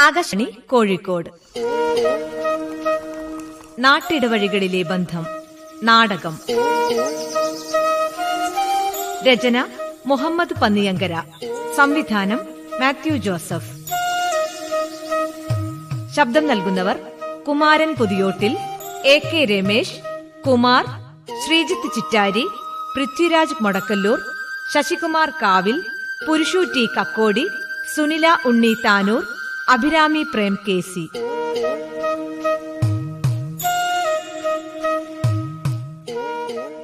ആകാശണി കോഴിക്കോട്. നാട്ടിടവഴികളിലെ ബന്ധം നാടകം. രചന മുഹമ്മദ് പന്നിയങ്കര. സംവിധാനം മാത്യു ജോസഫ്. ശബ്ദം നൽകുന്നവർ Kumaran Puthiyottil A K Ramesh Kumar Sreejith Chittari Prithviraj Modakkallur Sasikumar Kavil Purushu T Kakkodi Sunila Unni Tanur Abhirami Prem K C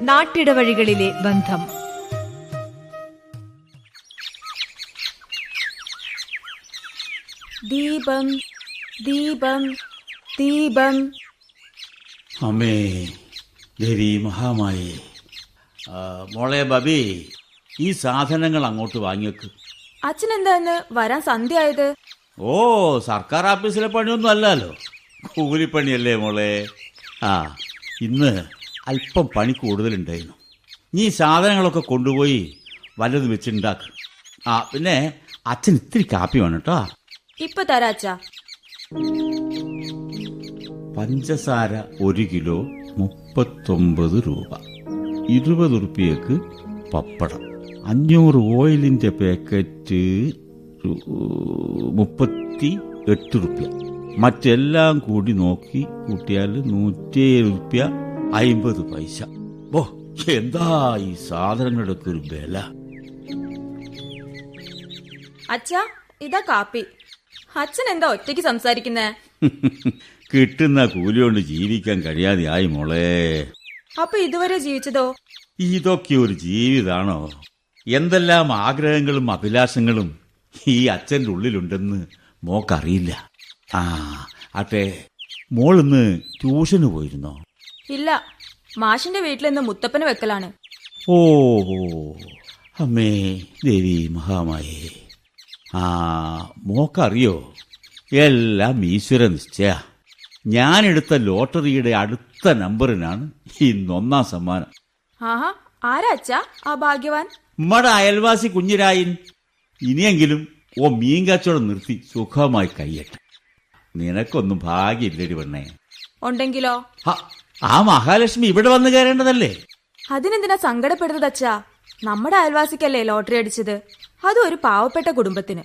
നാട്ടിടവഴികളിലെ ബന്ധം. ദീപം ദീപം ദീപം. അമ്മേ ദേവി മഹാമായി. മോളെ ബബി ഈ സാധനങ്ങൾ അങ്ങോട്ട് വാങ്ങിവെക്ക് അച്ഛൻ എന്താ വരാൻ വരാൻ സന്ധ്യയായത്? ഓ സർക്കാർ ഓഫീസിലെ പണിയൊന്നും അല്ലല്ലോ. കൂലിപ്പണിയല്ലേ മോളെ? ആ ഇന്ന് അല്പം പണി കൂടുതലുണ്ടായിരുന്നു. നീ സാധനങ്ങളൊക്കെ കൊണ്ടുപോയി വല്ലതും വെച്ചുണ്ടാക്ക് ആ പിന്നെ അച്ഛൻ ഇത്തിരി കാപ്പി വേണം കേട്ടോ. ഇപ്പൊ തരാച്ച പഞ്ചസാര ഒരു കിലോ മുപ്പത്തൊമ്പത് രൂപ. ഇരുപത് റുപ്യക്ക് പപ്പടം. അഞ്ഞൂറ് ഓയിലിന്റെ പാക്കറ്റ് മുപ്പത്തി എട്ട് റുപ്യ. മറ്റെല്ലാം കൂടി നോക്കി കൂട്ടിയാൽ നൂറ്റിയേഴ് റുപ്യ അയിമ്പത് പൈസ. ഓ എന്താ ഈ സാധനങ്ങളുടെ ഒരു വില? അച്ഛാ ഇതാ കാപ്പി. അച്ഛൻ എന്താ ഒറ്റയ്ക്ക് സംസാരിക്കുന്നേ? കിട്ടുന്ന കൂലി കൊണ്ട് ജീവിക്കാൻ കഴിയാതെ ആയി മോളെ. അപ്പൊ ഇതുവരെ ജീവിച്ചതോ? ഇതൊക്കെ ഒരു ജീവിതാണോ? എന്തെല്ലാം ആഗ്രഹങ്ങളും അഭിലാഷങ്ങളും ഈ അച്ഛന്റെ ഉള്ളിലുണ്ടെന്ന് മോക്കറിയില്ല. ആ അട്ടെ മോളിന്ന് ട്യൂഷന് പോയിരുന്നോ? ഇല്ല മാഷിന്റെ വീട്ടിൽ ഇന്ന് മുത്തപ്പന് വെക്കലാണ്. ഓ അമ്മേ ദേവി മഹാമായേ. ആ മോക്കറിയോ? എല്ലാം ഈശ്വര നിശ്ചയ. ഞാനെടുത്ത ലോട്ടറിയുടെ അടുത്ത നമ്പറിനാണ് ഈ ഇന്നൊന്നാം സമ്മാനം. ആഹാ ആരാ അച്ഛാ ആ ഭാഗ്യവാൻ? ഉമ്മടെ അയൽവാസി കുഞ്ഞിരായൻ. ഇനിയെങ്കിലും ഓ മീൻ കച്ചവടം നിർത്തി സുഖമായി കയ്യട്ടെ നിനക്കൊന്നും ഭാഗ്യമില്ലടി പെണ്ണേ. ഉണ്ടെങ്കിലോ? ആ മഹാലക്ഷ്മി ഇവിടെ വന്നു കയറേണ്ടതല്ലേ? അതിനെന്തിനാ സങ്കടപ്പെടുന്നത് അച്ഛാ? നമ്മുടെ അയൽവാസിക്കല്ലേ ലോട്ടറി അടിച്ചത്? അത് ഒരു പാവപ്പെട്ട കുടുംബത്തിന്.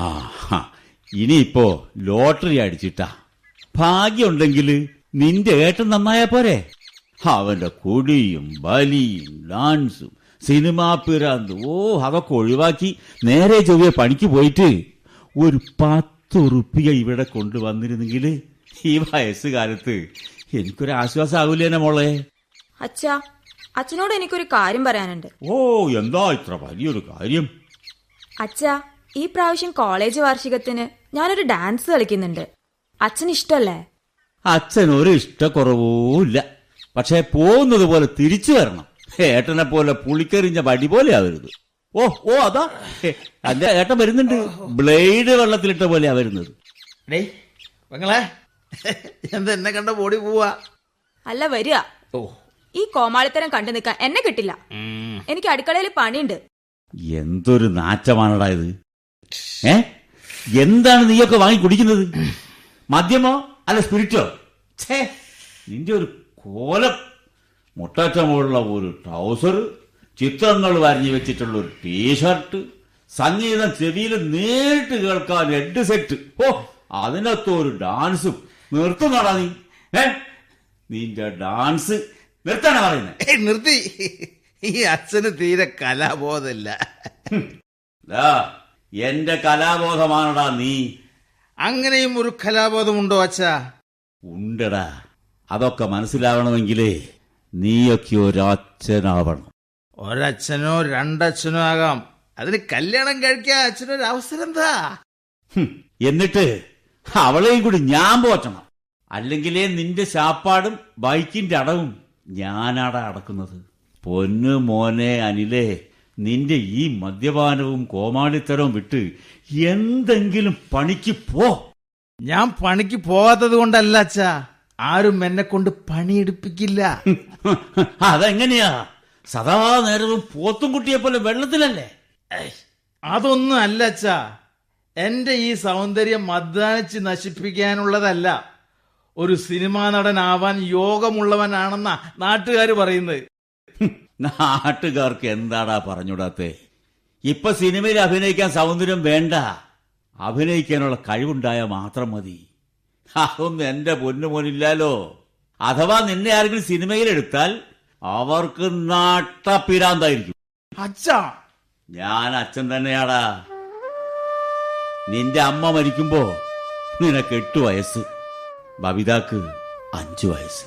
ആ ഇനിയിപ്പോ ലോട്ടറി അടിച്ചിട്ടാ. ഭാഗ്യമുണ്ടെങ്കിൽ നിന്റെ ഏട്ടൻ നന്നായാ പോരെ. അവന്റെ കൊടിയും ബലിയും ഡാൻസും സിനിമാ പിരാന്ത്. ഓ അതൊക്കെ ഒഴിവാക്കി നേരെ ചൊവ്വയെ പണിക്ക് പോയിട്ട് ഒരു പത്ത് ഉറുപ്പിക ഇവിടെ കൊണ്ടുവന്നിരുന്നെങ്കിൽ ഈ വയസ്സുകാലത്ത് എനിക്കൊരു ആശ്വാസമാകൂലേനെ മോളെ. അച്ഛാ അച്ഛനോട് എനിക്കൊരു കാര്യം പറയാനുണ്ട്. ഓ എന്താ ഇത്ര വലിയൊരു കാര്യം? അച്ഛാ ഈ പ്രാവശ്യം കോളേജ് വാർഷികത്തിന് ഞാനൊരു ഡാൻസ് കളിക്കുന്നുണ്ട്. അച്ഛൻ ഇഷ്ടല്ലേ അച്ഛനൊരു ഒരു ഇഷ്ടക്കുറവുമില്ല പക്ഷെ പോകുന്നത് പോലെ തിരിച്ചു വരണം. ഏട്ടനെ പോലെ പുളിക്കെറിഞ്ഞ വടി പോലെ ആവരുത് ഓ ഓ അതാ. അതെ ഏട്ടൻ വരുന്നുണ്ട്. ബ്ലേഡ് വെള്ളത്തിലിട്ട പോലെയാ വരുന്നത്. ഡേയ് പെങ്ങളെ. എന്താ എന്നെ കണ്ട ഓടി പോവാ? അല്ല വരിക. ഓ. ഈ കോമാളിത്തരം കണ്ടു നിൽക്കാൻ എന്നെ കിട്ടില്ല. എനിക്ക് അടുക്കളയിൽ പണിയുണ്ട്. എന്തൊരു നാറ്റമാണടാ ഇത്. ഏ? എന്താണ് നീയൊക്കെ വാങ്ങി കുടിക്കുന്നത്? മദ്യമോ? അല്ല സ്പിരിറ്റോ? ഛേ നിന്റെ ഒരു കോലം. മുട്ടാറ്റ മുകളുള്ള ഒരു ട്രൗസർ ചിത്രങ്ങൾ വരഞ്ഞു വെച്ചിട്ടുള്ള ഒരു ടീഷർട്ട് സംഗീതം ചെവിയിൽ നേരിട്ട് കേൾക്കാൻ ഹെഡ് സെറ്റ്. ഓ അതിനകത്ത് ഒരു ഡാൻസും. നിർത്തുന്നാടാ നീ. ഏ നിന്റെ ഡാൻസ്. നിർത്താനാ പറയുന്നത് നിർത്തി. ഈ അച്ഛന് തീരെ കലാബോധമില്ല. എന്റെ കലാബോധമാണടാ നീ. അങ്ങനെയും ഒരു കലാബോധമുണ്ടോ അച്ഛാ? ഉണ്ടടാ. അതൊക്കെ മനസ്സിലാവണമെങ്കിലേ നീയൊക്കെ ഒരച്ഛനാവണം. ഒരച്ഛനോ രണ്ടച്ഛനോ ആകാം. അതിന് കല്യാണം കഴിക്കാൻ അച്ഛനൊരു അവസരം എന്താ എന്നിട്ട് അവളെയും കൂടി ഞാൻ പോറ്റണം. അല്ലെങ്കിലേ നിന്റെ ശാപ്പാടും ബൈക്കിന്റെ അടവും ഞാനാടാ അടക്കുന്നത്. പൊന്നു മോനെ അനിലേ നിന്റെ ഈ മദ്യപാനവും കോമാളിത്തരവും വിട്ട് എന്തെങ്കിലും പണിക്ക് പോ. ഞാൻ പണിക്ക് പോവാത്തത് കൊണ്ടല്ല അച്ഛാ. ആരും എന്നെ കൊണ്ട് പണിയെടുപ്പിക്കില്ല. അതെങ്ങനെയാ? സദാ നേരവും പോത്തും കുട്ടിയെ പോലെ വെള്ളത്തിലല്ലേ? അതൊന്നും അല്ല അച്ഛാ. എന്റെ ഈ സൗന്ദര്യം അധ്വാനിച്ച് നശിപ്പിക്കാനുള്ളതല്ല. ഒരു സിനിമാ നടനാവാൻ യോഗമുള്ളവനാണെന്നാ നാട്ടുകാർ പറയുന്നത്. നാട്ടുകാർക്ക് എന്താടാ പറഞ്ഞുകൂടാത്തെ ഇപ്പൊ സിനിമയിൽ അഭിനയിക്കാൻ സൗന്ദര്യം വേണ്ട. അഭിനയിക്കാനുള്ള കഴിവുണ്ടായാൽ മാത്രം മതി. അതൊന്നും എന്റെ പൊന്നുമോനില്ലാലോ. അഥവാ നിന്നെ ആരെങ്കിലും സിനിമയിൽ എടുത്താൽ അവർക്ക് നാട്ടപ്പിരാന്തായിരിക്കും. അച്ഛാ. ഞാൻ അച്ഛൻ തന്നെയാടാ. നിന്റെ അമ്മ മരിക്കുമ്പോ നിനക്ക് എട്ട് വയസ്സ്. ബബിതാക്ക് അഞ്ചു വയസ്സ്.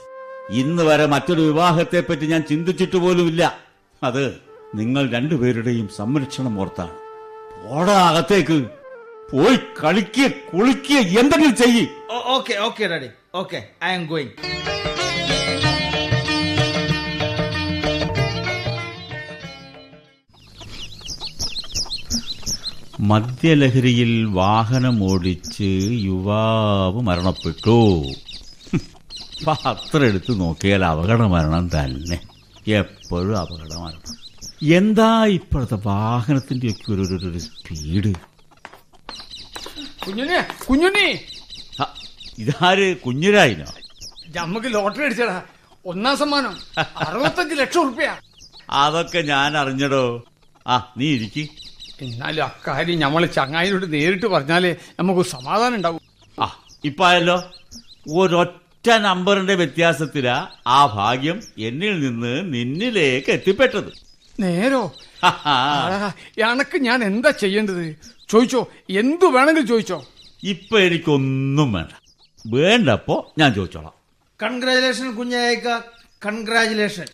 ഇന്ന് വരെ മറ്റൊരു വിവാഹത്തെ പറ്റി ഞാൻ ചിന്തിച്ചിട്ട് പോലുമില്ല. അത് നിങ്ങൾ രണ്ടുപേരുടെയും സംരക്ഷണം ഓർത്താണ്. പോടാ അകത്തേക്ക്. പോയി കളിക്കുക കുളിക്കുക എന്തെങ്കിലും ചെയ്യ്. Okay okay daddy okay I am going. മദ്യലഹരിയിൽ വാഹനമോടിച്ച് യുവാവ് മരണപ്പെട്ടു. പത്രം എടുത്ത് നോക്കിയാൽ അപകട മരണം തന്നെ. എപ്പോഴും അപകട മരണം. എന്താ ഇപ്പോഴത്തെ വാഹനത്തിന്റെ ഒക്കെ ഒരു സ്പീഡ് കുഞ്ഞുണ്ണി കുഞ്ഞുണ്ണി. ഇതാര് കുഞ്ഞുരായിനോ? നമുക്ക് ലോട്ടറി അടിച്ചടാ. ഒന്നാം സമ്മാനം. അറുപത്തഞ്ച് ലക്ഷം ഉറുപ്പ്യ. അതൊക്കെ ഞാൻ അറിഞ്ഞടോ ആ നീ ഇരിക്കി. എന്നാലും അക്കാര്യം നമ്മൾ ചങ്ങായിനോട് നേരിട്ട് പറഞ്ഞാലേ നമുക്ക് സമാധാനം ഉണ്ടാവും. ആ ഇപ്പായല്ലോ. ഒരൊറ്റ നമ്പറിന്റെ വ്യത്യാസത്തിലാ ആ ഭാഗ്യം എന്നിൽ നിന്ന് നിന്നിലേക്ക് എത്തിപ്പെട്ടത്. നേരോ. എനക്ക് ഞാൻ എന്താ ചെയ്യേണ്ടത്? ചോദിച്ചോ? എന്തു വേണമെങ്കിൽ ചോദിച്ചോ? ഇപ്പൊ എനിക്കൊന്നും വേണ്ട. വേണ്ടപ്പോ ഞാൻ ചോദിച്ചോളാം. കൺഗ്രാചുലേഷൻ കുഞ്ഞായേക്ക. കൺഗ്രാചുലേഷൻ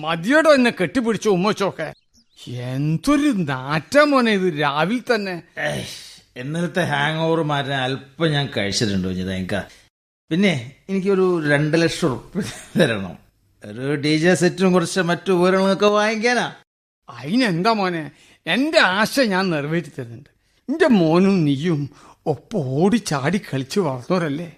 മതിയോടോ എന്നെ കെട്ടിപ്പിടിച്ചു ഉമ്മച്ചോക്കെ? എന്തൊരു നാറ്റാ മോനെ ഇത് രാവിലെ തന്നെ. ഇന്നലത്തെ ഹാങ് ഓവർ മാറ്റാൻ അല്പം ഞാൻ കഴിച്ചിട്ടുണ്ട് കുഞ്ഞിതായിക്ക പിന്നെ എനിക്കൊരു രണ്ട് ലക്ഷം ഉറുപ്പ്യ തരണം. ഒരു ഡി ജെ സെറ്റും കുറച്ച് മറ്റു ഉപകരണങ്ങളൊക്കെ വാങ്ങിക്കാനാ. അതിനെന്താ മോനെ? എന്റെ ആശ ഞാൻ നിറവേറ്റി തരുന്നുണ്ട് എന്റെ മോനും നീയും ഒപ്പം ഓടി ചാടി കളിച്ചു വളർന്നവരല്ലേ?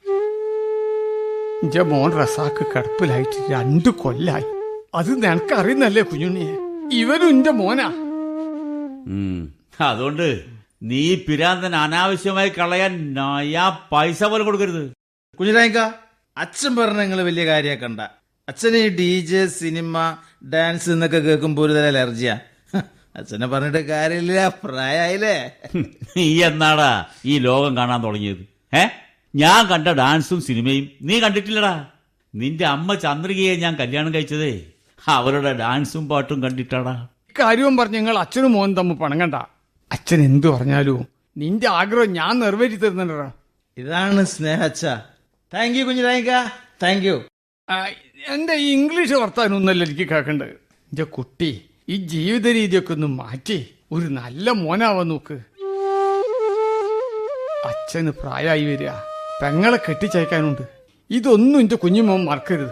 എന്റെ മോൻ റസാക്ക് കിടപ്പിലായിട്ട് രണ്ടു കൊല്ലായി. അത് നിനക്കറിയുന്നല്ലേ കുഞ്ഞുണ്ണിയെ? ഇവനും എന്റെ മോനാ. അതുകൊണ്ട് നീ പിരാന്തൻ അനാവശ്യമായി കളയാൻ നയാ പൈസ പോലും കൊടുക്കരുത്. കുഞ്ഞിതായിക്ക അച്ഛൻ പറഞ്ഞ നിങ്ങൾ വലിയ കാര്യമാക്കണ്ട അച്ഛന് ഈ ഡി ജെ സിനിമ ഡാൻസ് എന്നൊക്കെ കേൾക്കുമ്പോൾ ഒരു തരം അലർജിയാ. അച്ഛനെ പറഞ്ഞിട്ട് കാര്യമില്ല പ്രായമായില്ലേ നീ എന്നാടാ ഈ ലോകം കാണാൻ തുടങ്ങിയത്? ഏ? ഞാൻ കണ്ട ഡാൻസും സിനിമയും നീ കണ്ടിട്ടില്ലടാ. നിന്റെ അമ്മ ചന്ദ്രികയെ ഞാൻ കല്യാണം കഴിച്ചതേ. അവരുടെ ഡാൻസും പാട്ടും കണ്ടിട്ടാടാ. കാര്യവും പറഞ്ഞ് നിങ്ങൾ അച്ഛനും മോൻ തമ്മിൽ പണങ്ങണ്ട. അച്ഛൻ എന്തു പറഞ്ഞാലും നിന്റെ ആഗ്രഹം ഞാൻ നിറവേറ്റി തരുന്നുണ്ടടാ. ഇതാണ് സ്നേഹ അച്ഛ താങ്ക് യു കുഞ്ഞു താങ്ക് യു എന്റെ ഈ ഇംഗ്ലീഷ് വർത്താനൊന്നല്ല എനിക്ക് കേൾക്കണ്ടത് എന്റെ കുട്ടി ഈ ജീവിത രീതിയൊക്കെ ഒന്ന് മാറ്റി. ഒരു നല്ല മോനാവാൻ നോക്ക്. അച്ഛന് പ്രായമായി വരിക. പെങ്ങളെ കെട്ടിച്ചയക്കാനുണ്ട്. ഇതൊന്നും എന്റെ കുഞ്ഞുമോൻ മറക്കരുത്.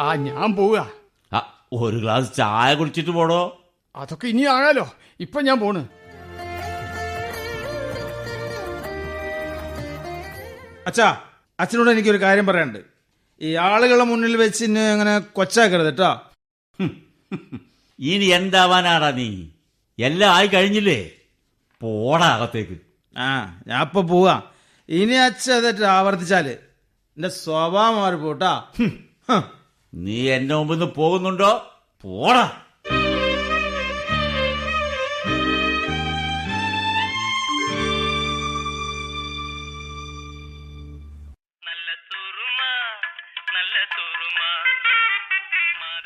ആ ഞാൻ പോവുക. ഒരു ഗ്ലാസ് ചായ കുടിച്ചിട്ട് പോടോ. അതൊക്കെ ഇനി ആകാലോ ഇപ്പൊ ഞാൻ പോണ്. അച്ഛാ അച്ഛനോട് എനിക്കൊരു കാര്യം പറയാനുണ്ട്. ഈ ആളുകളെ മുന്നിൽ വെച്ച് ഇന്നെ അങ്ങനെ കൊച്ചാക്കരുത് കേട്ടോ. ഇനി എന്താവാനാടാ നീ? എല്ലാം ആയി കഴിഞ്ഞില്ലേ? പോടാ അകത്തേക്ക്. ആ ഞാൻ ഇപ്പൊ പോവാ. ഇനി അച്ഛ അതെറ്റ് ആവർത്തിച്ചാൽ എന്റെ സ്വഭാവം മാറി പോട്ടാ. നീ എന്റെ മുമ്പിൽ നിന്ന് പോകുന്നുണ്ടോ? പോടാ.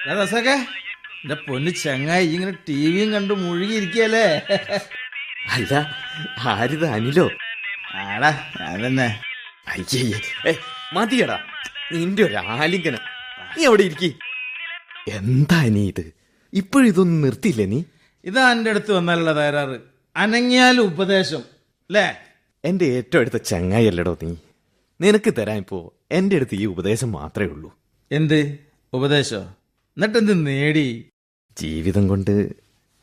രസൊക്കെ എന്റെ പൊന്ന് ചങ്ങായി ഇങ്ങനെ ടി വിയും കണ്ട് മുഴുകിയിരിക്കല്ലേ അല്ല ആരിത് അനിലോ? ആടാ ഞാൻ തന്നെ അയ്യേ മതിയടാ. നിന്റെ ഒരു ആലിംഗനം. നീ എവിടെ ഇരിക്കി. എന്താ നീ ഇത്? ഇപ്പോഴും ഇതൊന്നും നിർത്തിയില്ലേ നീ? ഇതാ എന്റെ അടുത്ത് വന്നാലുള്ള തകരാറ്. അനങ്ങിയാൽ ഉപദേശം അല്ലേ? എന്റെ ഏറ്റവും അടുത്ത ചങ്ങായിയല്ലടോ നീ. നിനക്ക് തരാൻ ഇപ്പോ എന്റെ അടുത്ത് ഈ ഉപദേശം മാത്രമേ ഉള്ളൂ. എന്ത്? ഉപദേശോ? എന്നിട്ട് എന്ത് നേടി? ജീവിതം കൊണ്ട്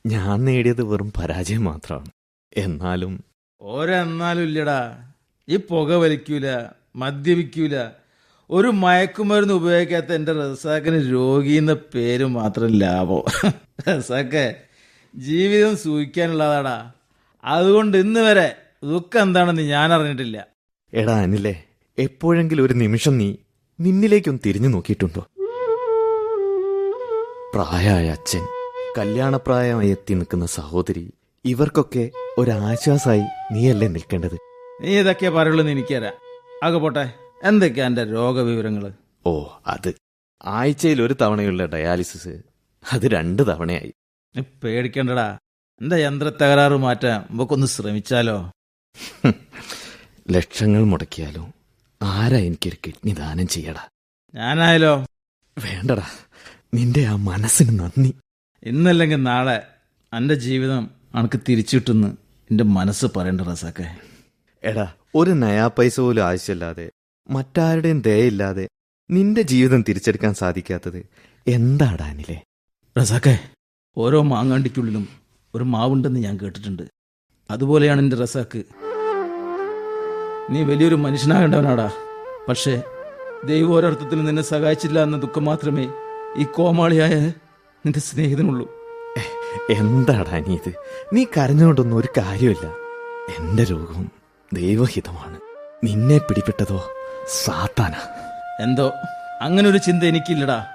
ഞാൻ നേടിയത് വെറും പരാജയം മാത്രമാണ്. എന്നാലും ഓരെന്നാലും ഇല്ലടാ. ഈ പുക വലിക്കൂല മദ്യപിക്കൂല. ഒരു മയക്കുമരുന്ന് ഉപയോഗിക്കാത്ത എന്റെ റസാക്കിന് രോഗി എന്ന പേര് മാത്രം ലാഭം. റസാക്കെ ജീവിതം സൂഹിക്കാനുള്ളതാടാ അതുകൊണ്ട് ഇന്ന് വരെ ദുഃഖം എന്താണെന്ന് ഞാൻ അറിഞ്ഞിട്ടില്ല. എടാ അനിലേ എപ്പോഴെങ്കിലും ഒരു നിമിഷം നീ നിന്നിലേക്കൊന്ന് തിരിഞ്ഞു നോക്കിയിട്ടുണ്ടോ? പ്രായമായ അച്ഛൻ കല്യാണപ്രായമായി എത്തി നിൽക്കുന്ന സഹോദരി ഇവർക്കൊക്കെ ഒരാശ്വാസമായി നീയല്ലേ നിൽക്കേണ്ടത്? നീ ഇതൊക്കെ പറയുള്ളൂ എനിക്കറിയാം. ആകെ പോട്ടെ എന്തൊക്കെയാ എന്റെ രോഗവിവരങ്ങൾ? ഓ അത്. ആഴ്ചയിൽ ഒരു തവണയുള്ള ഡയാലിസിസ് അത് രണ്ട് തവണയായി. പേടിക്കണ്ടടാ. എന്താ യന്ത്ര തകരാറ് മാറ്റാൻ നമുക്കൊന്ന് ശ്രമിച്ചാലോ? ലക്ഷങ്ങൾ മുടക്കിയാലോ? ആരാ എനിക്കൊരു കിഡ്നി ദാനം ചെയ്യടാ? ഞാനായാലോ? വേണ്ടടാ. നിന്റെ ആ മനസ്സിന് നന്ദി. ഇന്നല്ലെങ്കിൽ നാളെ എന്റെ ജീവിതം അനക്ക് തിരിച്ചു കിട്ടുന്നു എന്റെ മനസ്സ് പറയണ്ട റസാക്കെ. എടാ ഒരു നയാ പൈസ പോലും ആവശ്യമില്ലാതെ മറ്റാരുടെയും ദയയില്ലാതെ നിന്റെ ജീവിതം തിരിച്ചെടുക്കാൻ സാധിക്കാത്തത് എന്താടാ അനിലെ? റസാക്കെ ഓരോ മാങ്ങാണ്ടിക്കുള്ളിലും ഒരു മാവുണ്ടെന്ന് ഞാൻ കേട്ടിട്ടുണ്ട്. അതുപോലെയാണ് എന്റെ റസാക്ക്. നീ വലിയൊരു മനുഷ്യനാകേണ്ടവനാടാ. പക്ഷേ ദൈവം ഒരർത്ഥത്തിൽ നിന്നെ സഹായിച്ചില്ല എന്ന ദുഃഖം മാത്രമേ ഈ കോമാളിയായ നിന്റെ സ്നേഹിതനുള്ളൂ. എന്താടാ നീ ഇത്? നീ കരഞ്ഞുകൊണ്ടൊന്നും ഒരു കാര്യമില്ല. എന്റെ രോഗവും ദൈവഹിതമാണ്. നിന്നെ പിടിപെട്ടതോ സാത്താന. എന്തോ? അങ്ങനെ ഒരു ചിന്ത എനിക്കില്ലടാ.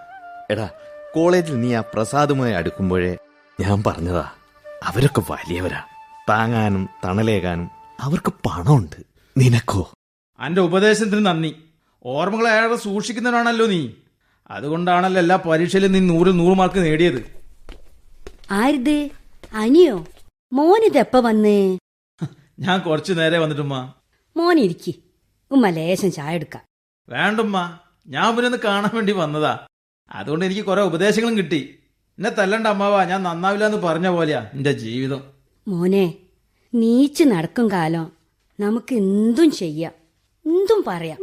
എടാ കോളേജിൽ നീ ആ പ്രസാദുമായി അടുക്കുമ്പോഴേ ഞാൻ പറഞ്ഞതാ അവരൊക്കെ വലിയവരാ. താങ്ങാനും തണലേകാനും അവർക്ക് പണമുണ്ട്. നിനക്കോ? അന്റെ ഉപദേശത്തിന് നന്ദി. ഓർമ്മകളെ അയാളെ സൂക്ഷിക്കുന്നവനാണല്ലോ നീ. അതുകൊണ്ടാണല്ലോ എല്ലാ പരീക്ഷയിലും നീ നൂറിൽ നൂറ് മാർക്ക് നേടിയത്. ആരിത്? അനിയോ? മോനിതെപ്പ വന്ന്? ഞാൻ കുറച്ചു നേരെ വന്നിട്ടുമ്മ. മോനിരിക്കി. ഉമ്മ ലേശം ചായ എടുക്കാം. വേണ്ടുമ്മ. ഞാൻ പിന്നെ കാണാൻ വേണ്ടി വന്നതാ. അതുകൊണ്ട് എനിക്ക് കുറെ ഉപദേശങ്ങളും കിട്ടി. എന്നെ തല്ലണ്ട അമ്മാവാ. ഞാൻ നന്നാവില്ല എന്ന് പറഞ്ഞ പോലെയാ എന്റെ ജീവിതം. മോനെ നീച്ച് നടക്കും കാലം. നമുക്ക് എന്തും ചെയ്യാം. എന്തും പറയാം.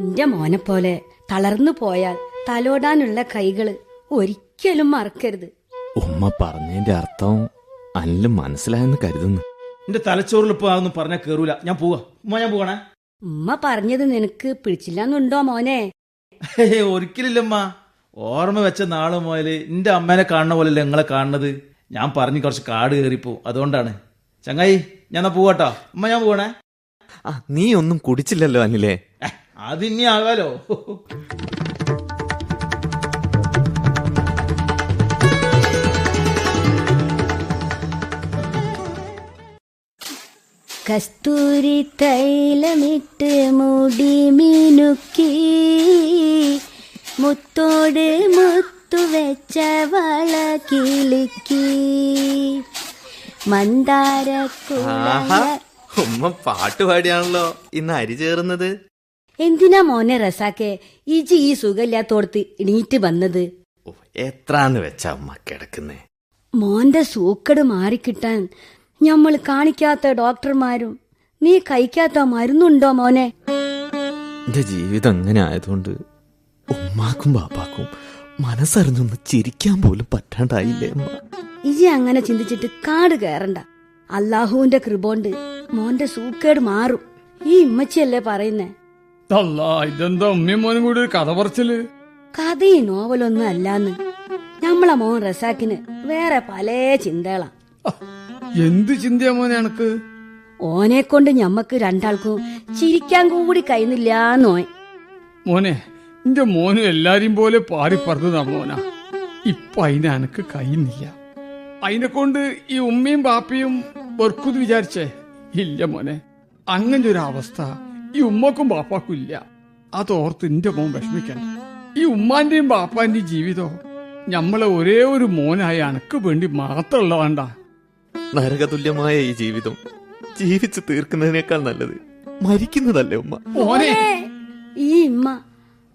എന്റെ മോനെ പോലെ തളർന്നു പോയാൽ തലോടാനുള്ള കൈകൾ ഒരിക്കലും മറക്കരുത്. ഉമ്മ പറഞ്ഞതിന്റെ അർത്ഥം അനിലും മനസ്സിലായെന്ന് കരുതുന്നു. എന്റെ തലച്ചോറിൽ ഇപ്പൊ അതൊന്നും പറഞ്ഞ കേറൂല. ഞാൻ പോവാ. ഉമ്മ ഞാൻ പോകണേ ഉമ്മ പറഞ്ഞത് നിനക്ക് പിടിച്ചില്ലെന്നുണ്ടോ മോനെ? ഒരിക്കലില്ലമ്മ ഓർമ്മ വെച്ച നാൾ മുതൽ എന്റെ അമ്മേനെ കാണുന്ന പോലെയല്ല നിങ്ങളെ കാണുന്നത്? ഞാൻ പറഞ്ഞു കുറച്ച് കാട് കയറിപ്പോ. അതുകൊണ്ടാണ്. ചങ്ങായി ഞാൻ പോവാട്ടോ. ഉമ്മ ഞാൻ പോകണേ ആ നീ ഒന്നും കുടിച്ചില്ലല്ലോ അനിലേ. അതിനി ആകാലോ കസ്തൂരി തൈലമിട്ട് മുടി മിനുക്കി മുത്തോട് മുത്തു വെച്ച വള കിളുക്കി. മന്ദാര ഉമ്മ പാട്ടുപാടിയാണല്ലോ ഇന്ന് അരി ചേർന്നത് എന്തിനാ മോനെ റസാക്കെ? ഇജി ഈ സുഖമില്ലാത്തോടത്ത് ഇണീറ്റ് വന്നത്? എത്രാന്ന് വെച്ചാ അമ്മ കിടക്കുന്നേ? മോന്റെ സൂക്കട് മാറിക്കിട്ടാൻ ഞമ്മൾ കാണിക്കാത്ത ഡോക്ടർമാരും നീ കഴിക്കാത്ത മരുന്നുണ്ടോ മോനെ? എന്റെ ജീവിതം അങ്ങനെ ആയതുകൊണ്ട് ഉമ്മാക്കും ബാപ്പാക്കും മനസ്സറിഞ്ഞൊന്ന് ചിരിക്കാൻ പോലും പറ്റാണ്ടായില്ലേ അമ്മ ഇജി അങ്ങനെ ചിന്തിച്ചിട്ട് കാട് കയറണ്ട അള്ളാഹുവിന്റെ കൃപോണ്ട് മോന്റെ സൂക്കേട് മാറും. ഈ ഇമ്മച്ചിയല്ലേ പറയുന്നേ? അല്ല ഇതെന്താ ഉമ്മയും മോനും കൂടി ഒരു കഥ പറച്ചിൽ? കഥയും നോവലൊന്നും അല്ലാന്ന്. നമ്മളെ മോൻ റസാക്കിന് വേറെ പല ചിന്തകളാ. എന്ത് ചിന്തയാ മോനെ എനക്ക് ഓനെ കൊണ്ട് ഞമ്മക്ക് രണ്ടാൾക്കും ചിരിക്കാൻ കൂടി കഴിയുന്നില്ലാന്നോൻ മോനെ എന്റെ മോനും എല്ലാരെയും പോലെ പാടി പറന്ന് നടന്നോനാ ഇപ്പൊ അതിനക്ക് എനക്ക് കഴിയുന്നില്ല അതിനെ കൊണ്ട് ഈ ഉമ്മയും ബാപ്പയും വെറുക്കുന്ന് വിചാരിച്ചേ? ഇല്ല മോനെ അങ്ങനെ ഒരു അവസ്ഥ ഈ ഉമ്മക്കും ബാപ്പാക്കും ഇല്ല അതോർത്ത് എന്റെ മോൻ വിഷമിക്കണ്ട. ഈ ഉമ്മാന്റെയും ബാപ്പാന്റെയും ജീവിതം ഞമ്മളെ ഒരേ ഒരു മോനായ അനക്ക് വേണ്ടി മാത്രമുള്ള വേണ്ട. നരകതുല്യമായ ഈ ജീവിതം ജീവിച്ചു തീർക്കുന്നതിനേക്കാൾ നല്ലത് മരിക്കുന്നതല്ലേ ഉമ്മ? മോനെ. ഈ ഇമ്മ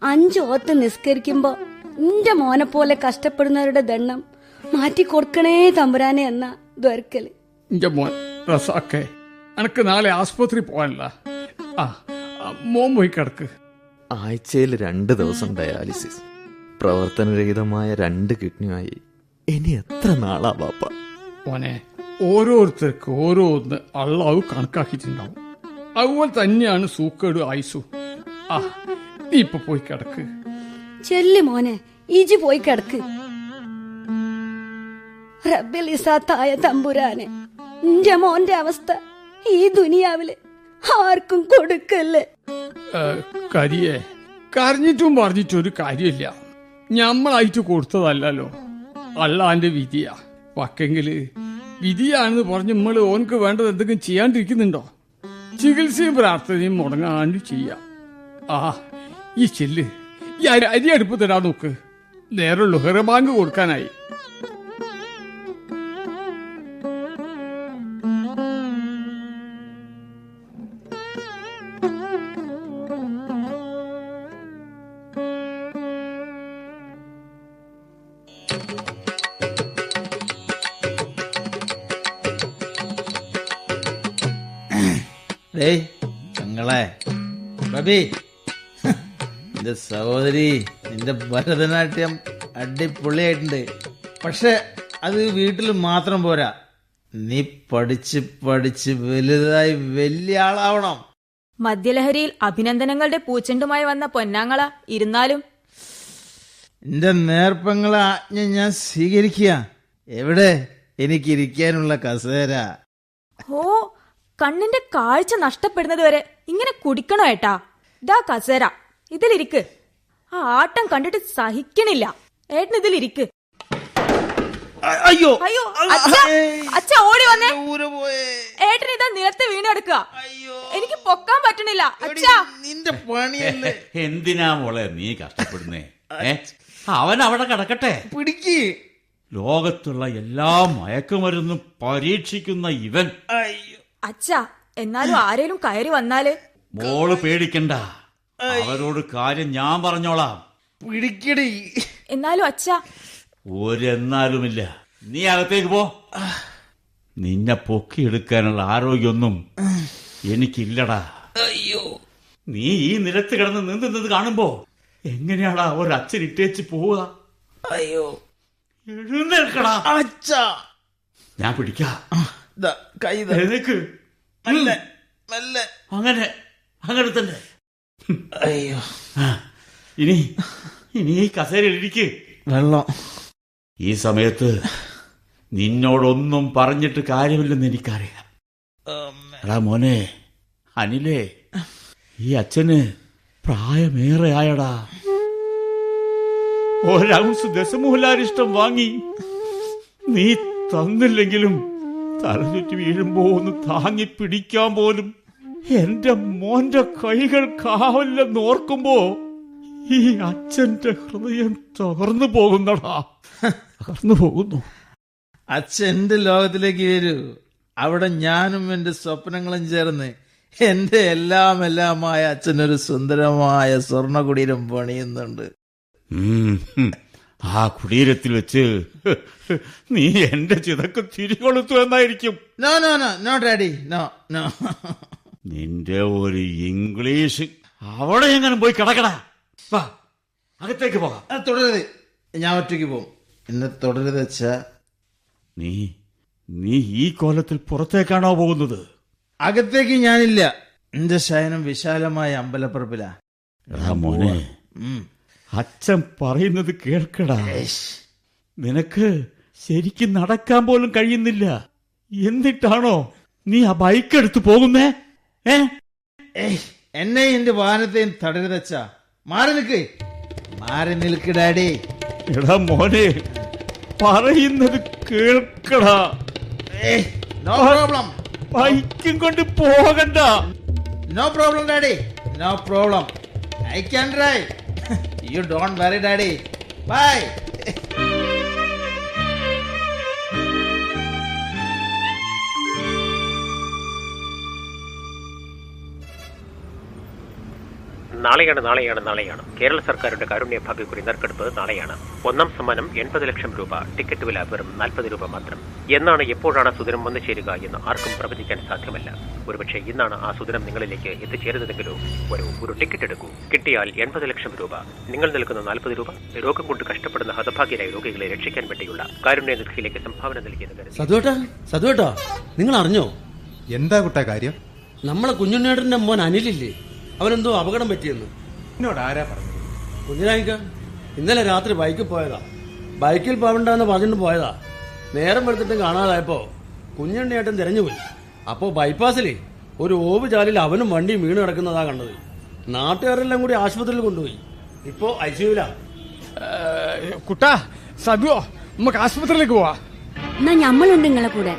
അഞ്ചോത്ത് നിസ്കരിക്കുമ്പോ നിന്റെ മോനെ പോലെ കഷ്ടപ്പെടുന്നവരുടെ ദണ്ണം മാറ്റി കൊടുക്കണേ തമ്പുരാനെ എന്ന ദ്വർക്കൽ എന്റെ മോൻ റസാക്കെ അനക്ക് നാളെ ആസ്പത്രി പോകാനല്ല ആ മോൻ പോയി കിടക്ക്. ആഴ്ചയിൽ രണ്ട് ദിവസം ഡയാലിസിസ്. പ്രവർത്തനരഹിതമായ രണ്ട് കിഡ്നിയായി ഇനി എത്ര നാളാ ബാപ്പ? മോനെ ഓരോരുത്തർക്ക് ഓരോന്ന് അള്ളാവ് കണക്കാക്കിയിട്ടുണ്ടാവും. അതുപോലെ തന്നെയാണ് സൂക്കേട് ആയുസു ആ നീ ഇപ്പൊ പോയി കിടക്ക്. ചെല്ലി മോനെ ഇജി പോയി കിടക്ക്. റബ്ബിൽ ഇസാത്തായ തമ്പുരാനെ എന്റെ മോന്റെ അവസ്ഥ ഈ ദുനിയാവിൽ ആർക്കും കൊടുക്കല്ലേ? കരിയേ കരഞ്ഞിട്ടും പറഞ്ഞിട്ടും ഒരു കാര്യമില്ല. ഞമ്മളായിട്ട് കൊടുത്തതല്ലോ അള്ളാന്റെ വിധിയാ. പക്കെങ്കിൽ വിധിയാണെന്ന് പറഞ്ഞ് നമ്മൾ ഓനക്ക് വേണ്ടത് എന്തെങ്കിലും ചെയ്യാണ്ടിരിക്കുന്നുണ്ടോ? ചികിത്സയും പ്രാർത്ഥനയും മുടങ്ങാണ്ട് ചെയ്യാം. ആ ഈ ചെല്ല് ഈ അരി അരി അടുപ്പ് തരാൻ നോക്ക്. നേരുള്ളൂ ഹെറബാങ്ക് കൊടുക്കാനായി. ബബി നിന്റെ സഹോദരി നിന്റെ ഭരതനാട്യം അടിപൊളിയായിട്ടുണ്ട്. പക്ഷെ അത് വീട്ടിൽ മാത്രം പോരാ. നീ പഠിച്ച് പഠിച്ച് വലുതായി വലിയ ആളാവണം. മദ്യലഹരിയിൽ അഭിനന്ദനങ്ങളുടെ പൂച്ചെണ്ടുമായി വന്ന പൊന്നാങ്ങള ഇരുന്നാലും. എന്റെ നേർപ്പങ്ങളെ ആജ്ഞ ഞാൻ സ്വീകരിക്കുക. എവിടെ? എനിക്ക് ഇരിക്കാനുള്ള കസേര. ഓ കണ്ണിന്റെ കാഴ്ച നഷ്ടപ്പെടുന്നത് വരെ ഇങ്ങനെ കുടിക്കണോ ഏട്ടാ? ഇതാ കസേര. ഇതിലിരിക്ക്. ആ ആട്ടം കണ്ടിട്ട് സഹിക്കണില്ല. ഏട്ടൻ ഇതിലിരിക്ക്. അയ്യോ. അയ്യോ അച്ഛ അച്ഛ ഓടി വന്നേ. ഊര പോയേ. ഏട്ടൻ ഇതാ നിലത്ത് വീണെടുക്കുക. അയ്യോ. എനിക്ക് പൊക്കാൻ പറ്റണില്ല. അച്ഛാ. നിന്റെ പണിയല്ലേ? എന്തിനാ മോളെ നീ കഷ്ടപ്പെടുന്നേ? അവൻ അവിടെ കിടക്കട്ടെ. പിടിക്ക്. ലോകത്തുള്ള എല്ലാ മയക്കുമരുന്നും പരീക്ഷിക്കുന്ന ഇവൻ. അയ്യോ. അച്ഛ എന്നാലും ആരേലും കയറി വന്നാൽ മോൾ പേടിക്കണ്ട. അവരോട് കാര്യം ഞാൻ പറഞ്ഞോളാം. പിടിക്കടി. എന്നാലും അച്ഛ. ഒരെന്നാലുമില്ല നീ അകത്തേക്ക് പോ. നിന്നെ പൊക്കിയെടുക്കാനുള്ള ആരോഗ്യമൊന്നും എനിക്കില്ലടാ. അയ്യോ. നീ ഈ നിലത്ത് കിടന്ന് നിന്ന് നിന്ന് കാണുമ്പോ എങ്ങനെയാടാ ഒരച്ഛൻ ഇട്ടേച്ച് പോവുക? അയ്യോ. എഴുന്നേൽക്കടാ. അച്ഛാ. ഞാൻ പിടിക്കാം. കൈ ദാ. എഴുന്നേക്ക് അങ്ങനെ. അങ്ങനെ തന്നെ അയ്യോ ഇനി ഇനി ഈ കസേരയിൽ ഇരിക്ക്. വെള്ളം. ഈ സമയത്ത് നിന്നോടൊന്നും പറഞ്ഞിട്ട് കാര്യമില്ലെന്ന് എനിക്കറിയാം. എടാ മോനെ അനിലേ ഈ അച്ഛന് പ്രായമേറെ ആയടാ. ഒരൗൺസ് ദശമൂലാരിഷ്ടം വാങ്ങി നീ തന്നില്ലെങ്കിലും തലചുറ്റി വീഴുമ്പോ ഒന്ന് താങ്ങി പിടിക്കാൻ പോലും എന്റെ മോന്റെ കൈകൾ കാവല്ലെന്ന് ഓർക്കുമ്പോ ഈ അച്ഛന്റെ ഹൃദയം തകർന്നു പോകുന്നടാ. തകർന്നു പോകുന്നു. അച്ഛൻ എന്റെ ലോകത്തിലേക്ക് വരൂ. അവിടെ ഞാനും എന്റെ സ്വപ്നങ്ങളും ചേർന്ന് എന്റെ എല്ലാം എല്ലാമായ അച്ഛനൊരു സുന്ദരമായ സ്വർണ കുടീരം പണിയുന്നുണ്ട് ആ കുടീരത്തിൽ വെച്ച് നീ എന്റെ ചിതക്ക് തിരികൊളുത്തു എന്നായിരിക്കും. No no no no daddy no no നിന്റെ ഒരു ഇംഗ്ലീഷ്. അവിടെ എങ്ങനെ പോയി കിടക്കടാ. വാ അകത്തേക്ക് പോകാം. തുടരുത്. ഞാൻ ഒറ്റയ്ക്ക് പോകും. എന്നെ തുടരുത് നീ നീ ഈ കോലത്തിൽ പുറത്തേക്കാണോ പോകുന്നത്? അകത്തേക്ക് ഞാനില്ല. എന്റെ ശയനം വിശാലമായ അമ്പലപ്പറപ്പിലാ. മോനെ. അച്ഛൻ പറയുന്നത് കേൾക്കടാ. നിനക്ക് ശരിക്കും നടക്കാൻ പോലും കഴിയുന്നില്ല. എന്നിട്ടാണോ നീ ആ ബൈക്ക് എടുത്തു പോകുന്നേ? ഏ? ഏയ് എന്നെ എന്റെ വാഹനത്തെയും തടരുതച്ച മാറി നിൽക്ക്. മാറി നിൽക്ക് ഡാഡി എടാ മോനെ പറയുന്നത് കേൾക്കടാ. ഏയ് നോ പ്രോബ്ലം ബൈക്കും കൊണ്ട് പോകണ്ട. No problem daddy. No problem I can drive you don't worry daddy. Bye നാളെയാണ് നാളെയാണ് നാളെയാണ്. കേരള സർക്കാരിന്റെ കാരുണ്യ ഭാഗ്യക്കുറി നറുക്കെടുപ്പ് നാളെയാണ്. ഒന്നാം സമ്മാനം എൺപത് ലക്ഷം രൂപ ടിക്കറ്റ് വില വെറും നാൽപ്പത് രൂപ മാത്രം. എന്നാണ് എപ്പോഴാണ് സുദിനം വന്നു ചേരുക എന്ന് ആർക്കും പ്രവചിക്കാൻ സാധ്യമല്ല. ഒരുപക്ഷെ ഇന്നാണ് ആ സുദിനം നിങ്ങളിലേക്ക് എത്തിച്ചേരുന്നതെങ്കിലോ ഒരു ഒരു ടിക്കറ്റ് എടുക്കൂ. കിട്ടിയാൽ എൺപത് ലക്ഷം രൂപ. നിങ്ങൾ നൽകുന്ന നാൽപ്പത് രൂപ രോഗം കൊണ്ട് കഷ്ടപ്പെടുന്ന ഹതഭാഗ്യരായ രോഗികളെ രക്ഷിക്കാൻ വേണ്ടിയുള്ള കാരുണ്യ നിധിയിലേക്ക് സംഭാവന സതുവേട്ടാ സതുവേട്ടാ നിങ്ങൾ അറിഞ്ഞോ എന്താ കുട്ടാ കാര്യം? നമ്മളെ കുഞ്ഞുണ്ണേട്ടന്റെ മോൻ അനിലില്ലേ? അവനെന്തോ അപകടം പറ്റിയെന്ന്. എന്നോട് ആരാ പറഞ്ഞു കുഞ്ഞിനായിക്ക ഇന്നലെ രാത്രി ബൈക്കിൽ പോയതാ. ബൈക്കിൽ പോകണ്ടെന്ന് പറഞ്ഞിട്ട് പോയതാ. നേരം എടുത്തിട്ട് കാണാതായപ്പോ കുഞ്ഞണ്ണിയേട്ടൻ തിരഞ്ഞുപോയി. അപ്പോ ബൈപ്പാസിലേ ഒരു ഓവ് ചാലിൽ അവനും വണ്ടിയും വീണ് കിടക്കുന്നതാ കണ്ടത്. നാട്ടുകാരെല്ലാം കൂടി ആശുപത്രിയിൽ കൊണ്ടുപോയി. ഇപ്പോ ഐസിയുലാ കുട്ടാ സബിയോ നമുക്ക് ആശുപത്രിയിലേക്ക് പോവാ. എന്നാ ഞമ്മളുണ്ട് നിങ്ങളെ കൂടെ.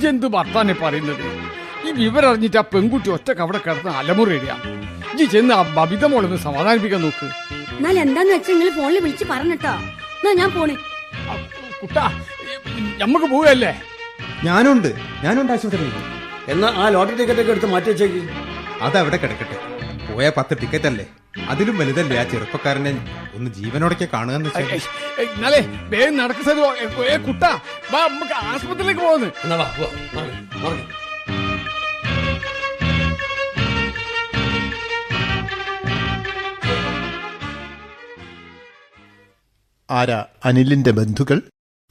ജന്തു ഭർത്താനെ പറയുന്നത്? ഈ വിവരം അറിഞ്ഞിട്ട് ആ പെൺകുട്ടി ഒറ്റയ്ക്ക് അവിടെ കിടന്ന് അലമുറയിടുക ഇജ്ജ് ചെന്ന് ആ ബബിത മോളൊന്ന് സമാധാനിപ്പിക്കാൻ നോക്ക്. എന്നാൽ എന്താന്ന് വെച്ചാൽ നിങ്ങൾ ഫോണിൽ വിളിച്ച് പറഞ്ഞിട്ടോ. എന്നാ ഞാൻ പോണേ. കുട്ടാ നമുക്ക് പോവല്ലേ? ഞാനുണ്ട്. ഞാനുണ്ട് ആശുപത്രിയിൽ. എന്നാ ആ ലോട്ടറി ടിക്കറ്റ് ഒക്കെ എടുത്ത് മാറ്റി വെച്ചേക്ക്. അതവിടെ കിടക്കട്ടെ. പോയ പത്ത് ടിക്കറ്റ് അല്ലേ അതിലും വലുതല്ലേ ആ ചെറുപ്പക്കാരനെ ഒന്ന് ജീവനോടൊക്കെ കാണുക എന്ന് വെച്ചാൽ എന്നാലേ വേഗം നടക്കുന്നത് കുട്ടാ വാ നമുക്ക് ആശുപത്രിയിലേക്ക് പോകുന്നു എന്നാ വാ. ആരാ അനിലിന്റെ ബന്ധുക്കൾ?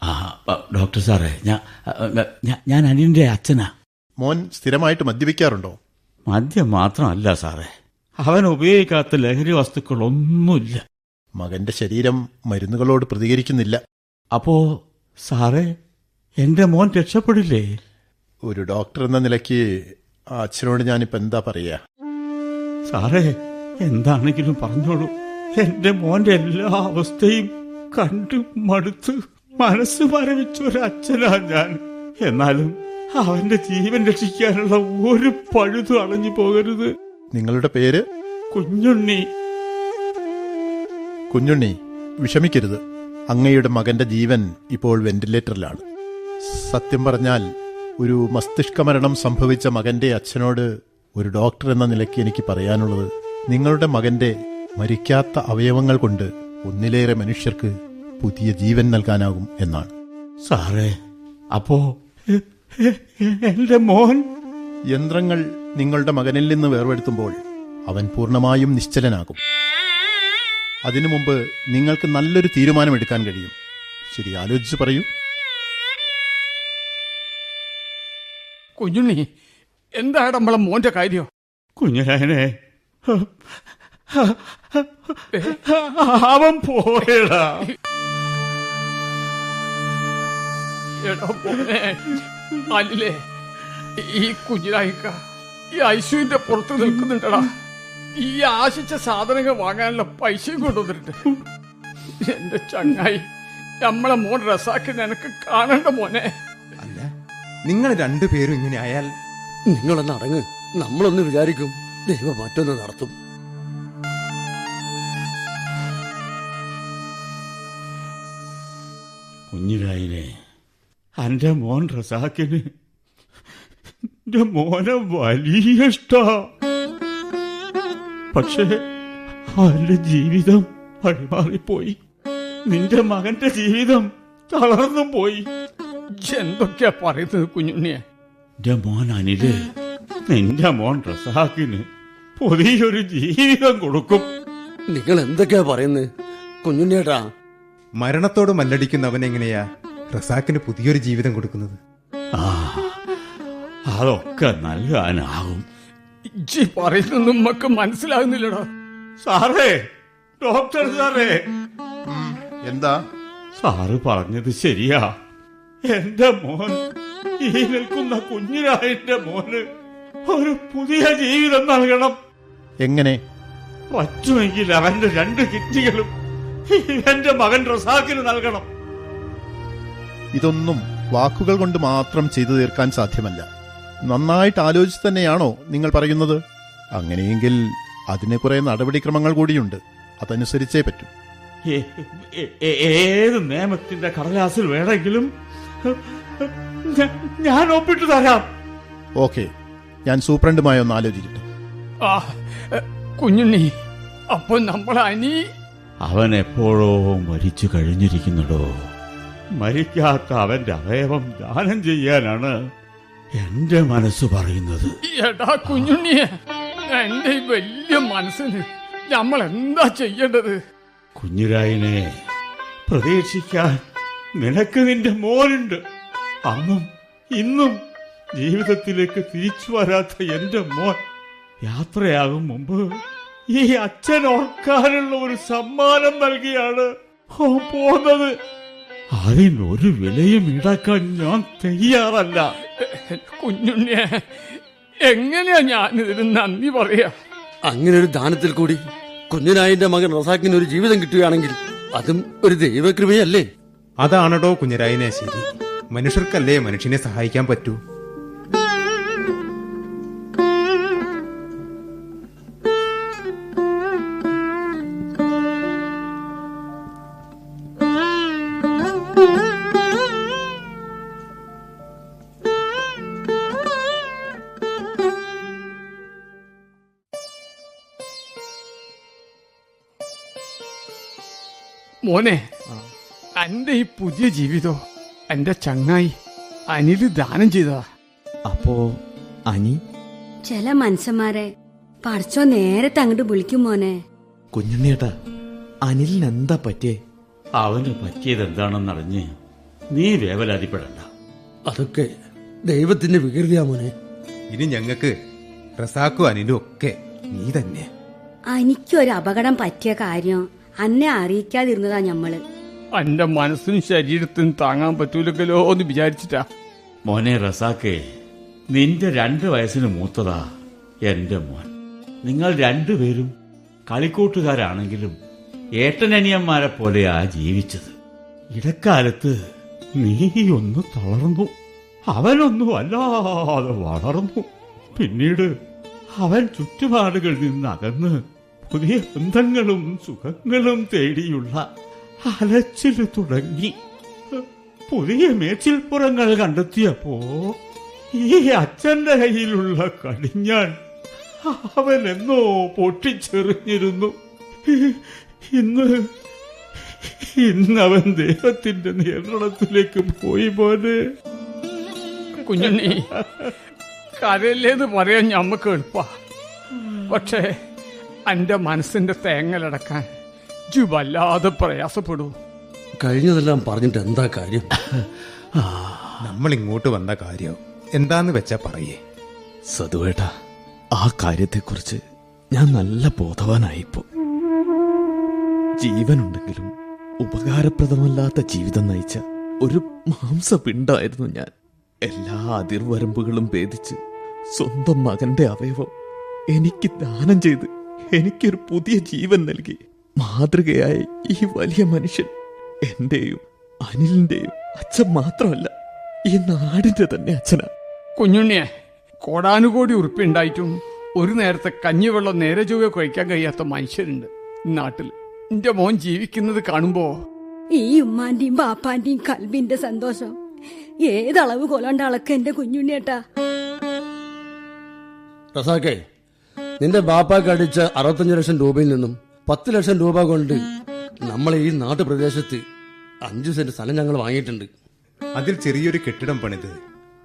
ആ ഡോക്ടർ സാറേ ഞാൻ ഞാൻ- ഞാൻ അനിലിന്റെ അച്ഛനാ. മോൻ സ്ഥിരമായിട്ട് മദ്യപിക്കാറുണ്ടോ? മദ്യം മാത്രമല്ല സാറേ. അവൻ ഉപയോഗിക്കാത്ത ലഹരി വസ്തുക്കളൊന്നുമില്ല. മകന്റെ ശരീരം മരുന്നുകളോട് പ്രതികരിക്കുന്നില്ല. അപ്പോ സാറേ എന്റെ മോൻ രക്ഷപ്പെടില്ലേ? ഒരു ഡോക്ടർ എന്ന നിലയ്ക്ക് ആ അച്ഛനോട് ഞാനിപ്പോ എന്താ പറയാ? സാറേ എന്താണെങ്കിലും പറഞ്ഞോളൂ. എന്റെ മോന്റെ എല്ലാ അവസ്ഥയും കണ്ടു മടുത്ത്. മനസ്സ് മരവിച്ച ഒരു അച്ഛനാ ഞാൻ. എന്നാലും അവന്റെ ജീവൻ രക്ഷിക്കാനുള്ള ഒരു പഴുതും അണഞ്ഞു പോകരുത്. നിങ്ങളുടെ പേര്? കുഞ്ഞുണ്ണി. കുഞ്ഞുണ്ണി വിഷമിക്കരുത്. അങ്ങയുടെ മകന്റെ ജീവൻ ഇപ്പോൾ വെന്റിലേറ്ററിലാണ്. സത്യം പറഞ്ഞാൽ ഒരു മസ്തിഷ്ക മരണം സംഭവിച്ച മകന്റെ അച്ഛനോട് ഒരു ഡോക്ടർ എന്ന നിലയ്ക്ക് എനിക്ക് പറയാനുള്ളത് നിങ്ങളുടെ മകന്റെ മരിക്കാത്ത അവയവങ്ങൾ കൊണ്ട് ഒന്നിലേറെ മനുഷ്യർക്ക് പുതിയ ജീവൻ നൽകാനാകും എന്നാണ്. സാറേ അപ്പോ എന്റെ മോൻ? യന്ത്രങ്ങൾ നിങ്ങളുടെ മകനിൽ നിന്ന് വേർപെടുത്തുമ്പോൾ അവൻ പൂർണമായും നിശ്ചലനാകും. അതിനു മുമ്പ് നിങ്ങൾക്ക് നല്ലൊരു തീരുമാനമെടുക്കാൻ കഴിയും. ശരി ആലോചിച്ച് പറയൂ. കുഞ്ഞുണ്ണി എന്താണ് നമ്മളെ മോന്റെ കാര്യം? കുഞ്ഞുരായനെ അവൻ പോയടാ. എടാ മോനെ അല്ലേ ഈ കുഞ്ഞിനായിക്ക ഈ ഐശുവിന്റെ പുറത്ത് നിൽക്കുന്നുണ്ടടാ. ഈ ആശിച്ച സാധനങ്ങൾ വാങ്ങാനുള്ള പൈസയും കൊണ്ടുവന്നിട്ട് എന്റെ ചങ്ങായി നമ്മളെ മോൻ റസാക്കി നിനക്ക് കാണണ്ട മോനെ. അല്ല നിങ്ങൾ രണ്ടുപേരും ഇങ്ങനെ ആയാൽ നിങ്ങളൊന്ന് അടങ്ങ്. നമ്മളൊന്ന് വിചാരിക്കും ദൈവം മറ്റൊന്ന് നടത്തും. കുഞ്ഞിരായിനെ എന്റെ മോൻ റസാക്കിന് എന്റെ മോനെ വലിയ ഇഷ്ട പക്ഷേ അവന്റെ ജീവിതം വഴിമാറിപ്പോയി നിന്റെ മകന്റെ ജീവിതം തളർന്നും പോയി എന്തൊക്കെയാ പറയുന്നത് കുഞ്ഞുണ്ണിയെ? എന്റെ മോൻ അനിൽ നിന്റെ മോൻ റസാക്കിന് പുതിയൊരു ജീവിതം കൊടുക്കും. നിങ്ങൾ എന്തൊക്കെയാ പറയുന്നത്? കുഞ്ഞുണ്ണിയേട്ടാ മരണത്തോട് മല്ലടിക്കുന്ന എങ്ങനെയാ റസാക്കിന് പുതിയൊരു ജീവിതം കൊടുക്കുന്നത്? ആ അതൊക്കെ നൽകാനാകും ഇജ്ജി പറയുന്നൊന്നും നമുക്ക് മനസ്സിലാകുന്നില്ലടാ. സാറേ ഡോക്ടർ സാറേ. എന്താ? സാറ് പറഞ്ഞത് ശരിയാ. എന്റെ മോൻ ഈ നിൽക്കുന്ന കുഞ്ഞിനായിട്ട് മോന് ഒരു പുതിയ ജീവിതം നൽകണം. എങ്ങനെ? പറ്റുമെങ്കിൽ അവന്റെ രണ്ട് കിഡ്നികളും എന്റെ മകൻ റസാക്കിന് നൽകണം. ഇതൊന്നും വാക്കുകൾ കൊണ്ട് മാത്രം ചെയ്തു തീർക്കാൻ സാധ്യമല്ല. നന്നായിട്ട് ആലോചിച്ച് തന്നെയാണോ നിങ്ങൾ പറയുന്നത്? അങ്ങനെയെങ്കിൽ അതിന് കുറെ നടപടിക്രമങ്ങൾ കൂടിയുണ്ട്. അതനുസരിച്ചേ പറ്റൂ. ഏ- ഏ- ഏ- ഏത് നിയമത്തിന്റെ കടലാസിൽ വേണമെങ്കിലും ഞാൻ ഒപ്പിട്ട് തരാം. ഓക്കെ ഞാൻ സൂപ്രണ്ടുമായി ഒന്ന് ആലോചിക്കട്ടെ. കുഞ്ഞുണ്ണി അപ്പൊ നമ്മൾ അനി അവൻ എപ്പോഴോ മരിച്ചു കഴിഞ്ഞിരിക്കുന്നുടോ മരിക്കാത്ത അവന്റെ അവയവം ദാനം ചെയ്യാനാണ് എന്റെ മനസ്സ് പറയുന്നത്. എടാ കുഞ്ഞുണ്ണിയെ എന്റെ വലിയ മനസ്സിന് നമ്മൾ എന്താ ചെയ്യേണ്ടത്? കുഞ്ഞുരായിനെ പ്രതീക്ഷിക്കാൻ നിനക്ക് നിന്റെ മോനുണ്ട്. അന്നും ഇന്നും ജീവിതത്തിലേക്ക് തിരിച്ചു വരാത്ത എന്റെ മോൻ യാത്രയാകും മുമ്പ് ഈ അച്ഛൻ ഓർക്കാനുള്ള ഒരു സമ്മാനം നൽകിയാണ് പോന്നത്. അതിനൊരു വിലയും ഈടാക്കാൻ ഞാൻ തയ്യാറല്ല. കുഞ്ഞുണ്ണിയെ എങ്ങനെയാ ഞാൻ ഇതിന് നന്ദി പറയാ? അങ്ങനെ ഒരു ദാനത്തിൽ കൂടി കുഞ്ഞിനായിന്റെ മകൻ റസാക്കിന് ഒരു ജീവിതം കിട്ടുകയാണെങ്കിൽ അതും ഒരു ദൈവകൃപയല്ലേ? അതാണടോ കുഞ്ഞരായനെ ശരി. മനുഷ്യർക്കല്ലേ മനുഷ്യനെ സഹായിക്കാൻ പറ്റൂ? മോനെ എന്റെ ഈ പുതിയ ജീവിതം എന്റെ ചങ്ങായി അനിൽ ദാനം ചെയ്തതാ. അപ്പോ അനി? ചില മനുഷ്യന്മാരെ പഠിച്ചോ നേരത്തെ അങ്ങോട്ട് വിളിക്കും മോനെ. കുഞ്ഞുണ്ണിയേട്ടാ അനിലിന് എന്താ പറ്റിയേ? അവന് പറ്റിയത് എന്താണെന്നറിഞ്ഞ് നീ വേവലാതിപ്പെടണ്ട. അതൊക്കെ ദൈവത്തിന്റെ വികൃതിയാ മോനെ. ഇനി ഞങ്ങക്ക് റസാക്കും അനിലും ഒക്കെ നീ തന്നെ എനിക്കൊരു അപകടം പറ്റിയ കാര്യം അന്നെ അറിയിക്കാതിരുന്നതാ ഞമ്മൾ. എന്റെ മനസ്സിനും ശരീരത്തിനും താങ്ങാൻ പറ്റൂലല്ലോ എന്ന് വിചാരിച്ചിട്ടാ. മോനെ റസാക്കേ നിന്റെ രണ്ട് വയസ്സിന് മൂത്തതാ എന്റെ മോൻ. നിങ്ങൾ രണ്ടുപേരും കളിക്കൂട്ടുകാരാണെങ്കിലും ഏട്ടനനിയന്മാരെ പോലെയാ ജീവിച്ചത്. ഇടക്കാലത്ത് നീ ഒന്ന് തളർന്നു അവനൊന്നും അല്ലാതെ വളർന്നു. പിന്നീട് അവൻ ചുറ്റുപാടുകളിൽ നിന്ന് അകന്ന് പുതിയ ബന്ധങ്ങളും സുഖങ്ങളും തേടിയുള്ള അലച്ചിൽ തുടങ്ങി. പുതിയ മേച്ചിൽപ്പുറങ്ങൾ കണ്ടെത്തിയപ്പോ ഈ അച്ഛന്റെ കയ്യിലുള്ള കടിഞ്ഞാൻ അവൻ എന്നോ പൊട്ടിച്ചെറിഞ്ഞിരുന്നു. ഇന്ന് ഇന്ന് അവൻ ദൈവത്തിന്റെ നിയന്ത്രണത്തിലേക്ക് പോയി പോലെ കുഞ്ഞുണ്ണി കരയില്ലേന്ന് പറയാൻ ഞമ്മക്ക് എളുപ്പ. പക്ഷേ എന്റെ മനസ്സിന്റെ തേങ്ങലടക്കാൻ ജു വല്ലാതെ പ്രയാസപ്പെടൂ കഴിഞ്ഞതെല്ലാം പറഞ്ഞിട്ട് എന്താ കാര്യം? നമ്മൾ ഇങ്ങോട്ട് വന്ന കാര്യം എന്താന്ന് വെച്ചാ പറയേ. സതുവേട്ടാ ആ കാര്യത്തെക്കുറിച്ച് ഞാൻ നല്ല ബോധവാനായിപ്പോ. ജീവനുണ്ടെങ്കിലും ഉപകാരപ്രദമല്ലാത്ത ജീവിതം നയിച്ച ഒരു മാംസപിണ്ടായിരുന്നു ഞാൻ. എല്ലാ അതിർവരമ്പുകളും ഭേദിച്ച് സ്വന്തം മകന്റെ അവയവം എനിക്ക് ദാനം ചെയ്ത് എനിക്കൊരു പുതിയ ജീവൻ നൽകി. മാതൃകയായ ഈ വലിയ മനുഷ്യൻ എന്റെയും അനിലിന്റെയും അച്ഛൻ മാത്രമല്ല ഈ നാടിന്റെ തന്നെ അച്ഛനാ. കുഞ്ഞുണ്ണിയെ കോടാനുകോടി ഉറുപ്പുണ്ടായിട്ടും ഒരു നേരത്തെ കഞ്ഞിവെള്ളം നേരെ ചൊവ്വെ കഴിക്കാൻ കഴിയാത്ത മനുഷ്യരുണ്ട് നാട്ടിൽ. എന്റെ മോൻ ജീവിക്കുന്നത് കാണുമ്പോ ഈ ഉമ്മാന്റെയും ബാപ്പാന്റെയും കൽബിന്റെ സന്തോഷം. ഏതളവ് കൊലണ്ട അളക്ക എന്റെ കുഞ്ഞുണ്ണിയേട്ടാ. റസാക്കേ നിന്റെ ബാപ്പാക്ക് അടിച്ച അറുപത്തഞ്ച് ലക്ഷം രൂപയിൽ നിന്നും പത്ത് ലക്ഷം രൂപ കൊണ്ട് നമ്മളെ ഈ നാട്ടുപ്രദേശത്ത് അഞ്ചു സെന്റ് സ്ഥലം ഞങ്ങൾ വാങ്ങിയിട്ടുണ്ട്. അതിൽ ചെറിയൊരു കെട്ടിടം പണിത്.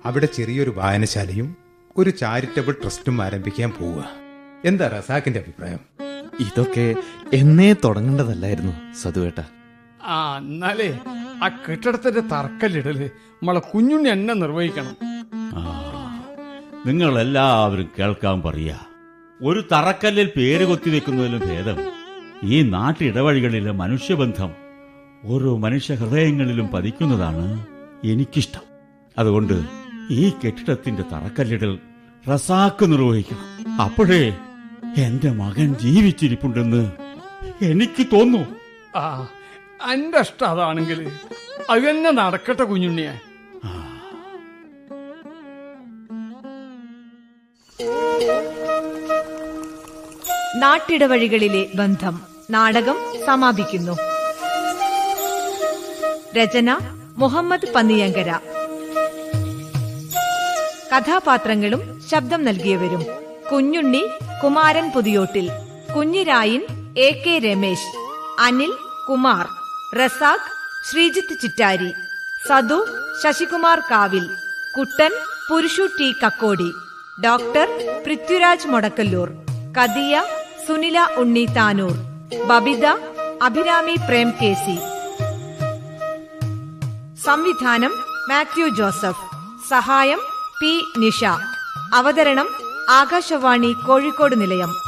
അവിടെ ചെറിയൊരു വായനശാലയും ഒരു ചാരിറ്റബിൾ ട്രസ്റ്റും ആരംഭിക്കാൻ പോവുക. എന്താ റസാക്കിന്റെ അഭിപ്രായം? ഇതൊക്കെ എന്നേ തുടങ്ങേണ്ടതല്ലായിരുന്നു സതുവേട്ട. ആ എന്നാലേ ആ കെട്ടിടത്തിന്റെ തറക്കല്ലിടൽ നമ്മളെ കുഞ്ഞുണ്ണി എന്നെ നിർവഹിക്കണം. നിങ്ങൾ എല്ലാവരും കേൾക്കാൻ പറയാ. ഒരു തറക്കല്ലിൽ പേര് കൊത്തി വെക്കുന്നതിലും ഭേദം. ഈ നാട്ടിടവഴികളിലെ മനുഷ്യബന്ധം ഓരോ മനുഷ്യ ഹൃദയങ്ങളിലും പതിക്കുന്നതാണ് എനിക്കിഷ്ടം. അതുകൊണ്ട് ഈ കെട്ടിടത്തിന്റെ തറക്കല്ലിടൽ റസാക്ക് നിർവഹിക്കണം. അപ്പോഴേ എന്റെ മകൻ ജീവിച്ചിരിപ്പുണ്ടെന്ന് എനിക്ക് തോന്നു ആ എന്റെ ഇഷ്ടം അതാണെങ്കിൽ അത് തന്നെ നടക്കട്ടെ കുഞ്ഞുണ്ണിയെ. നാട്ടിടവഴികളിലെ ബന്ധം നാടകം സമാപിക്കുന്നു. രചന മുഹമ്മദ് പന്നിയങ്കര. കഥാപാത്രങ്ങളും ശബ്ദം നൽകിയവരും Kunhunni Kumaran Puthiyottil Kunhirayin A K Ramesh Anil Kumar Razak Sreejith Chittari Sadu Sasikumar Kavil Kuttan Purushu T Kakkodi doctor Prithviraj Modakkallur Kadiya Sunila Unni Tanur Babitha Abhirami Prem K C. സംവിധാനം മാത്യു ജോസഫ്. സഹായം P Nisha. അവതരണം ആകാശവാണി കോഴിക്കോട് നിലയം.